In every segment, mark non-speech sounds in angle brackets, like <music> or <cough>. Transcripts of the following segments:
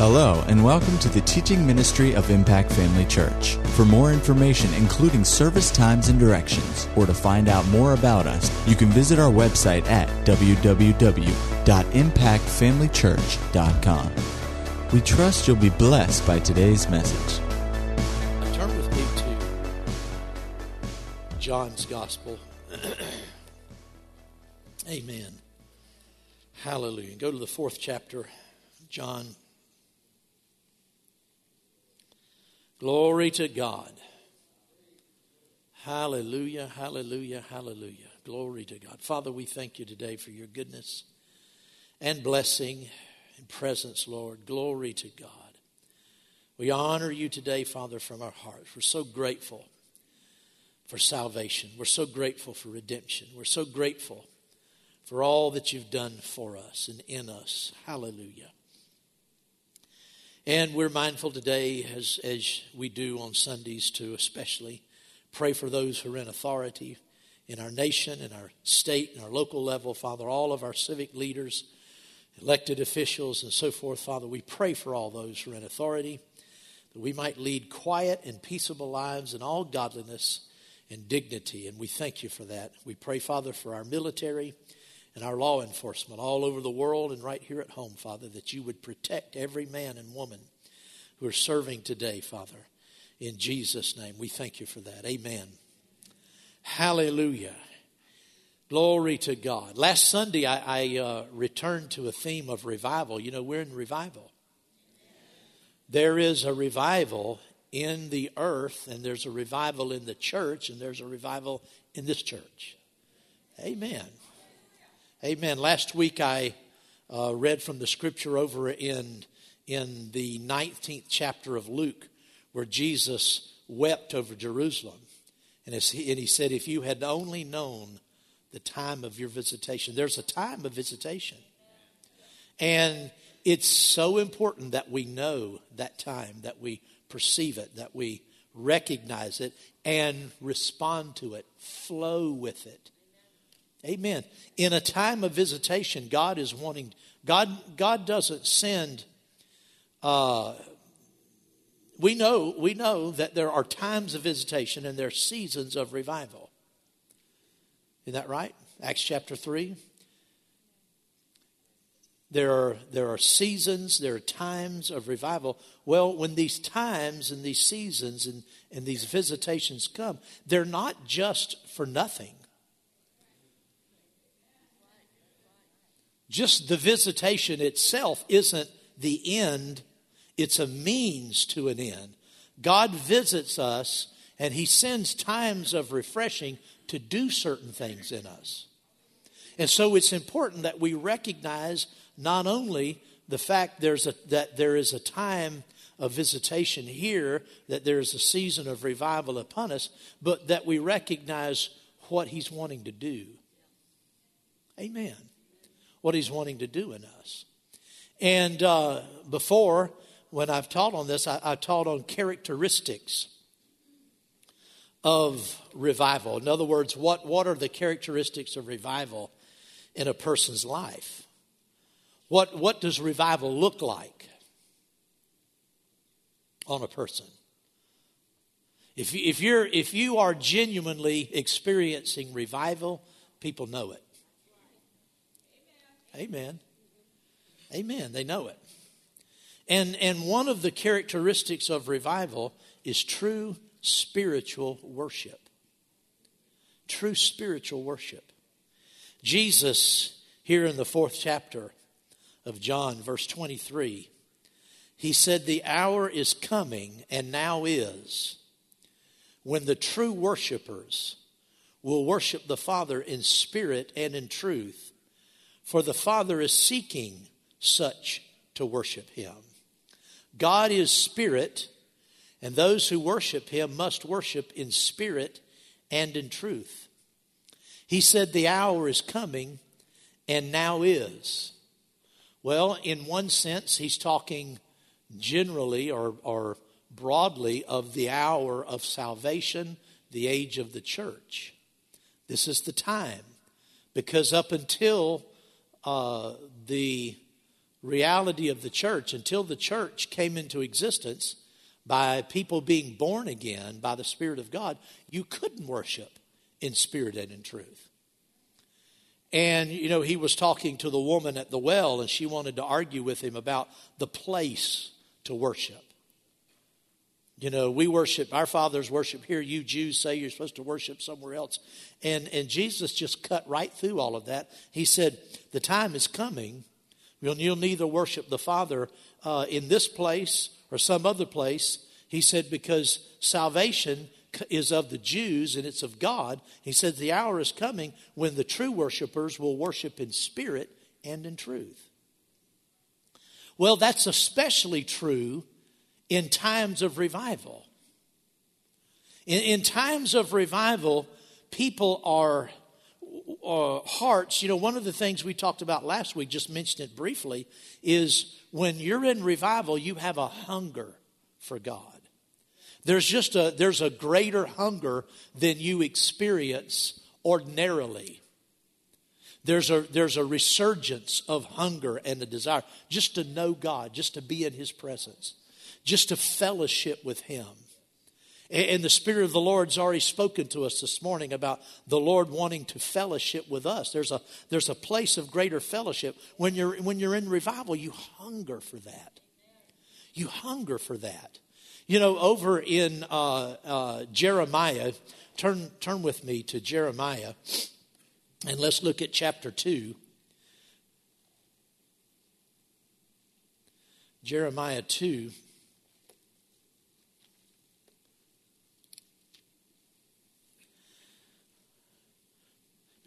Hello, and welcome to the teaching ministry of Impact Family Church. For more information, including service times and directions, or to find out more about us, you can visit our website at www.impactfamilychurch.com. We trust you'll be blessed by today's message. Turn with me to John's Gospel. <clears throat> Amen. Hallelujah. Go to the fourth chapter, John. Glory to God. Hallelujah, hallelujah, hallelujah. Glory to God. Father, we thank you today for your goodness and blessing and presence, Lord. Glory to God. We honor you today, Father, from our hearts. We're so grateful for salvation. We're so grateful for redemption. We're so grateful for all that you've done for us and in us. Hallelujah. And we're mindful today, as, as we do on Sundays, to especially pray for those who are in authority in our nation, in our state, in our local level, Father, all of our civic leaders, elected officials, and so forth, Father. We pray for all those who are in authority, that we might lead quiet and peaceable lives in all godliness and dignity. And we thank you for that. We pray, Father, for our military and our law enforcement all over the world and right here at home, Father, that you would protect every man and woman who are serving today, Father. In Jesus' name, we thank you for that. Amen. Hallelujah. Glory to God. Last Sunday, I, I uh, returned to a theme of revival. You know, we're in revival. There is a revival in the earth, and there's a revival in the church, and there's a revival in this church. Amen. Amen. Last week I uh, read from the scripture over in, in the 19th chapter of Luke where Jesus wept over Jerusalem. And, he, and he said, If you had only known the time of your visitation, there's a time of visitation. And it's so important that we know that time, that we perceive it, that we recognize it, and respond to it, flow with it. Amen. In a time of visitation, God is wanting, God, God doesn't send, uh, we know, we know that there are times of visitation and there are seasons of revival. Isn't that right? Acts chapter 3. There are, there are seasons, there are times of revival. Well, when these times and these seasons and, and these visitations come, they're not just for nothing. Just the visitation itself isn't the end, it's a means to an end. God visits us and He sends times of refreshing to do certain things in us. And so it's important that we recognize not only the fact there's a, that there is a time of visitation here, that there is a season of revival upon us, but that we recognize what He's wanting to do. Amen what He's wanting to do in us. And uh, before, when I've taught on this, I, I taught on characteristics of revival. In other words, what, what are the characteristics of revival in a person's life? What, what does revival look like on a person? If, if, you're, if you are genuinely experiencing revival, people know it. Amen. Amen. They know it. And, and one of the characteristics of revival is true spiritual worship. True spiritual worship. Jesus, here in the fourth chapter of John, verse 23, he said, The hour is coming, and now is, when the true worshipers will worship the Father in spirit and in truth for the Father is seeking such to worship him. God is spirit, and those who worship him must worship in spirit and in truth. He said, The hour is coming, and now is. Well, in one sense, he's talking generally or, or broadly of the hour of salvation, the age of the church. This is the time. Because up until uh, the reality of the church until the church came into existence by people being born again by the Spirit of God, you couldn't worship in spirit and in truth. And, you know, he was talking to the woman at the well, and she wanted to argue with him about the place to worship. You know, we worship, our fathers worship here. You Jews say you're supposed to worship somewhere else. And, and Jesus just cut right through all of that. He said, The time is coming. You'll, you'll neither worship the Father uh, in this place or some other place. He said, Because salvation is of the Jews and it's of God. He said, The hour is coming when the true worshipers will worship in spirit and in truth. Well, that's especially true in times of revival. In, in times of revival, people are uh, hearts, you know, one of the things we talked about last week, just mentioned it briefly, is when you're in revival, you have a hunger for God. There's just a there's a greater hunger than you experience ordinarily. There's a there's a resurgence of hunger and a desire just to know God, just to be in his presence just to fellowship with Him. And the Spirit of the Lord's already spoken to us this morning about the Lord wanting to fellowship with us. There's a, there's a place of greater fellowship. When you're, when you're in revival, you hunger for that. You hunger for that. You know, over in uh, uh, Jeremiah, turn, turn with me to Jeremiah, and let's look at chapter 2. Jeremiah 2.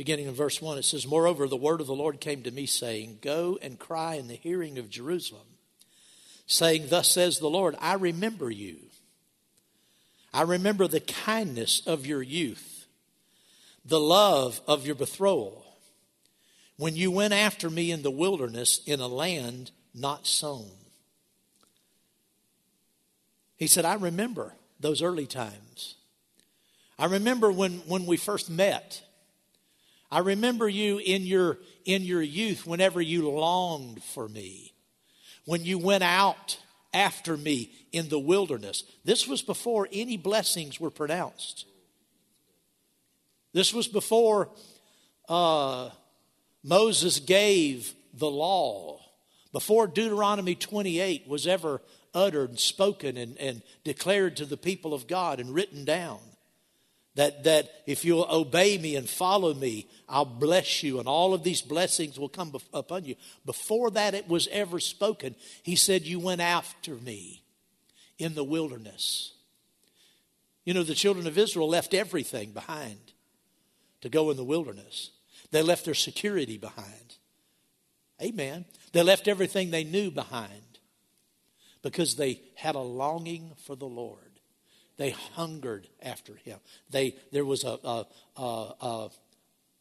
Beginning in verse 1, it says, Moreover, the word of the Lord came to me, saying, Go and cry in the hearing of Jerusalem, saying, Thus says the Lord, I remember you. I remember the kindness of your youth, the love of your betrothal, when you went after me in the wilderness in a land not sown. He said, I remember those early times. I remember when, when we first met I remember you in your, in your youth whenever you longed for me, when you went out after me in the wilderness. This was before any blessings were pronounced. This was before uh, Moses gave the law, before Deuteronomy 28 was ever uttered spoken and, and declared to the people of God and written down. That, that if you'll obey me and follow me, I'll bless you, and all of these blessings will come upon you. Before that it was ever spoken, he said, You went after me in the wilderness. You know, the children of Israel left everything behind to go in the wilderness, they left their security behind. Amen. They left everything they knew behind because they had a longing for the Lord. They hungered after him. They, there was a, a, a,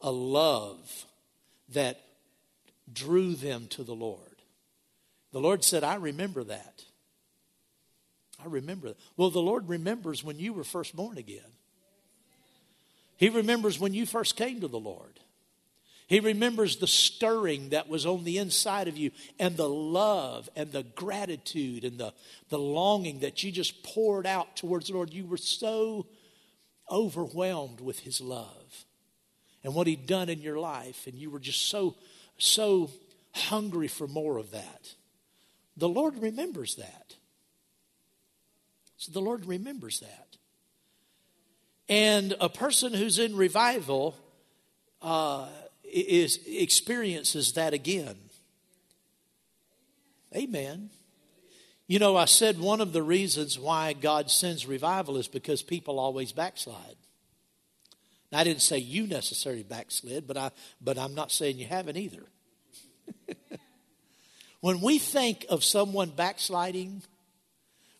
a love that drew them to the Lord. The Lord said, I remember that. I remember that. Well, the Lord remembers when you were first born again. He remembers when you first came to the Lord. He remembers the stirring that was on the inside of you and the love and the gratitude and the, the longing that you just poured out towards the Lord. You were so overwhelmed with His love and what He'd done in your life, and you were just so, so hungry for more of that. The Lord remembers that. So the Lord remembers that. And a person who's in revival, uh, is, experiences that again. Amen. You know, I said one of the reasons why God sends revival is because people always backslide. Now, I didn't say you necessarily backslid, but, I, but I'm not saying you haven't either. <laughs> when we think of someone backsliding,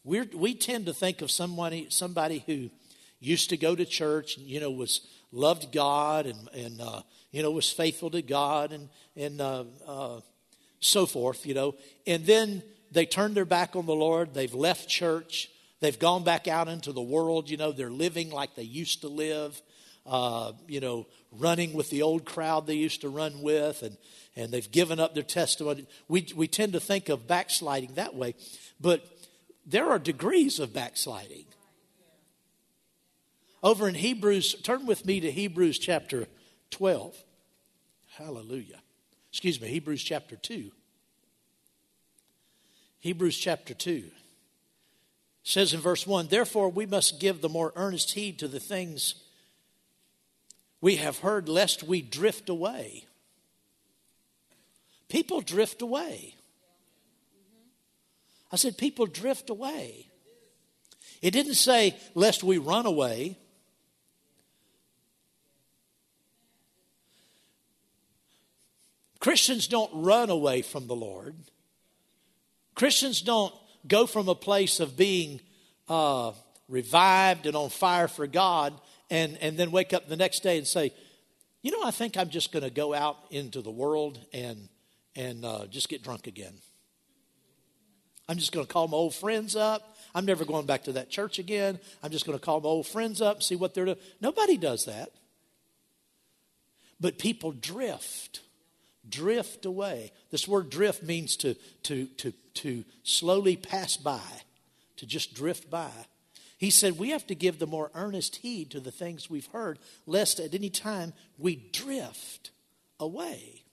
we we tend to think of somebody, somebody who used to go to church, and, you know, was loved God and, and uh, you know, was faithful to God and, and uh, uh, so forth, you know. And then they turned their back on the Lord. They've left church. They've gone back out into the world. You know, they're living like they used to live. uh, you know, running with the old crowd they used to run with, and, and they've given up their testimony. We, we tend to think of backsliding that way, but there are degrees of backsliding. Over in Hebrews, turn with me to Hebrews chapter 12. Hallelujah. Excuse me, Hebrews chapter 2. Hebrews chapter 2 says in verse 1 Therefore, we must give the more earnest heed to the things we have heard, lest we drift away. People drift away. I said, people drift away. It didn't say, lest we run away. Christians don't run away from the Lord. Christians don't go from a place of being uh, revived and on fire for God and, and then wake up the next day and say, you know, I think I'm just going to go out into the world and, and uh, just get drunk again. I'm just going to call my old friends up. I'm never going back to that church again. I'm just going to call my old friends up and see what they're doing. Nobody does that. But people drift drift away. This word drift means to, to, to, to slowly pass by, to just drift by. He said we have to give the more earnest heed to the things we've heard, lest at any time we drift away.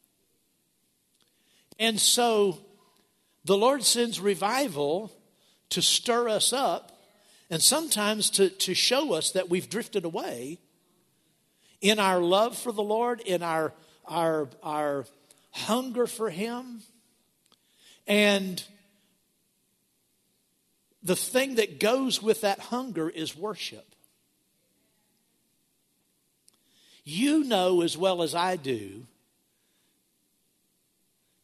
And so the Lord sends revival to stir us up and sometimes to, to show us that we've drifted away in our love for the Lord, in our, our, our hunger for Him. And the thing that goes with that hunger is worship. You know as well as I do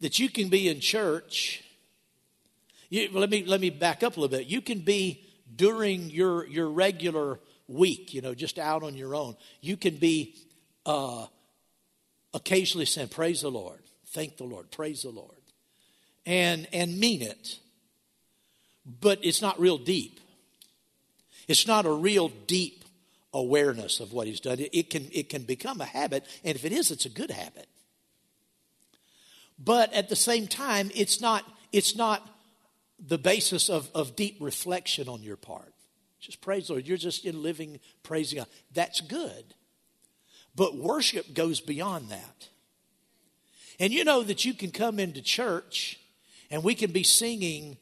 that you can be in church. You, let, me, let me back up a little bit. You can be during your, your regular week, you know, just out on your own. You can be uh, occasionally saying, Praise the Lord. Thank the Lord. Praise the Lord. And, and mean it. But it's not real deep. It's not a real deep awareness of what he's done. It, it, can, it can become a habit, and if it is, it's a good habit. But at the same time, it's not, it's not the basis of, of deep reflection on your part. Just praise the Lord. You're just in living praising God. That's good. But worship goes beyond that. And you know that you can come into church and we can be singing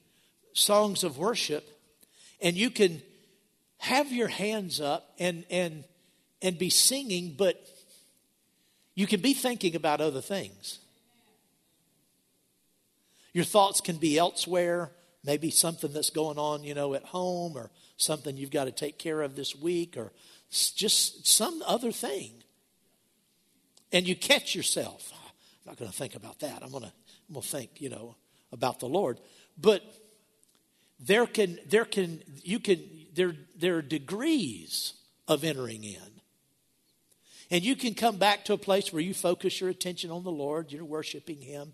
songs of worship and you can have your hands up and and and be singing but you can be thinking about other things. Your thoughts can be elsewhere, maybe something that's going on, you know, at home or something you've got to take care of this week or just some other thing. And you catch yourself. I'm not going to think about that. I'm going to, I'm to think, you know, about the Lord. But there can, there can, you can, there, there are degrees of entering in. And you can come back to a place where you focus your attention on the Lord, you're worshiping Him,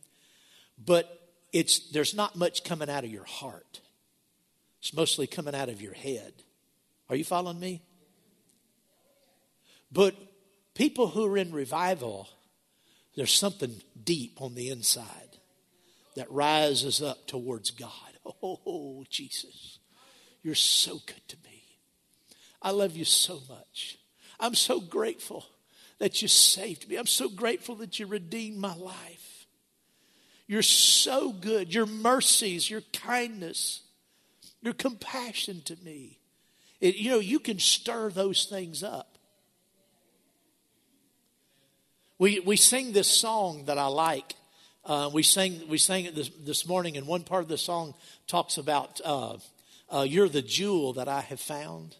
but it's, there's not much coming out of your heart. It's mostly coming out of your head. Are you following me? But people who are in revival, there's something deep on the inside that rises up towards God. <laughs> Oh, Jesus, you're so good to me. I love you so much. I'm so grateful that you saved me. I'm so grateful that you redeemed my life. You're so good. Your mercies, your kindness, your compassion to me. It, you know, you can stir those things up. We, we sing this song that I like. Uh, we, sang, we sang it this, this morning, and one part of the song talks about uh, uh, You're the jewel that I have found.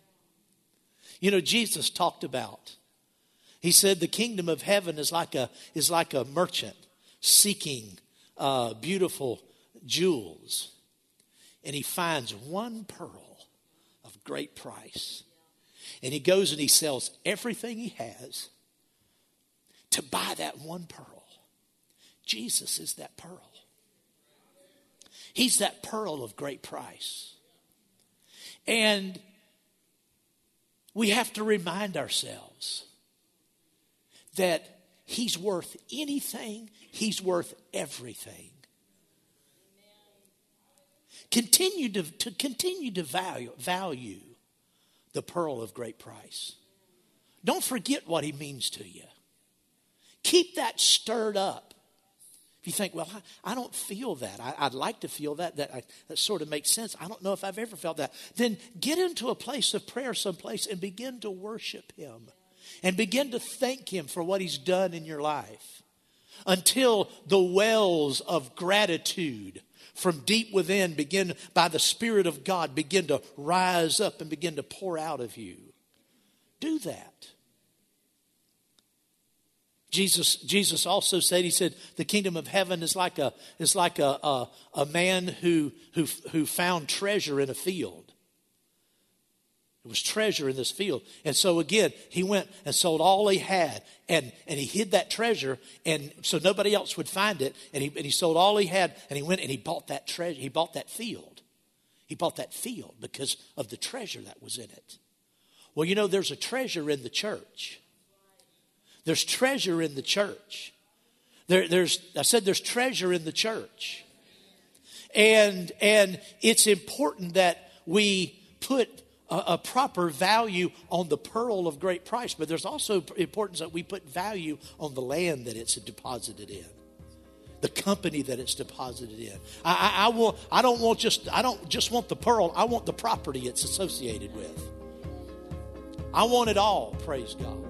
You know, Jesus talked about, he said, the kingdom of heaven is like a, is like a merchant seeking uh, beautiful jewels. And he finds one pearl of great price. And he goes and he sells everything he has to buy that one pearl. Jesus is that pearl. He's that pearl of great price. And we have to remind ourselves that He's worth anything, He's worth everything. Continue to, to continue to value, value the pearl of great price. Don't forget what he means to you. Keep that stirred up. If you think, well, I, I don't feel that. I, would like to feel that. That, I, that sort of makes sense. I don't know if I've ever felt that. Then get into a place of prayer someplace and begin to worship him and begin to thank him for what he's done in your life until the wells of gratitude from deep within begin by the spirit of god begin to rise up and begin to pour out of you do that jesus jesus also said he said the kingdom of heaven is like a is like a a, a man who who who found treasure in a field there was treasure in this field. And so again, he went and sold all he had and, and he hid that treasure and so nobody else would find it. And he, and he sold all he had and he went and he bought that treasure. He bought that field. He bought that field because of the treasure that was in it. Well, you know, there's a treasure in the church. There's treasure in the church. There, there's, I said there's treasure in the church. And, and it's important that we put a, a, proper value on the pearl of great price, but there's also importance that we put value on the land that it's deposited in. The company that it's deposited in. I, I, I, will, I don't want just I don't just want the pearl. I want the property it's associated with. I want it all. Praise God.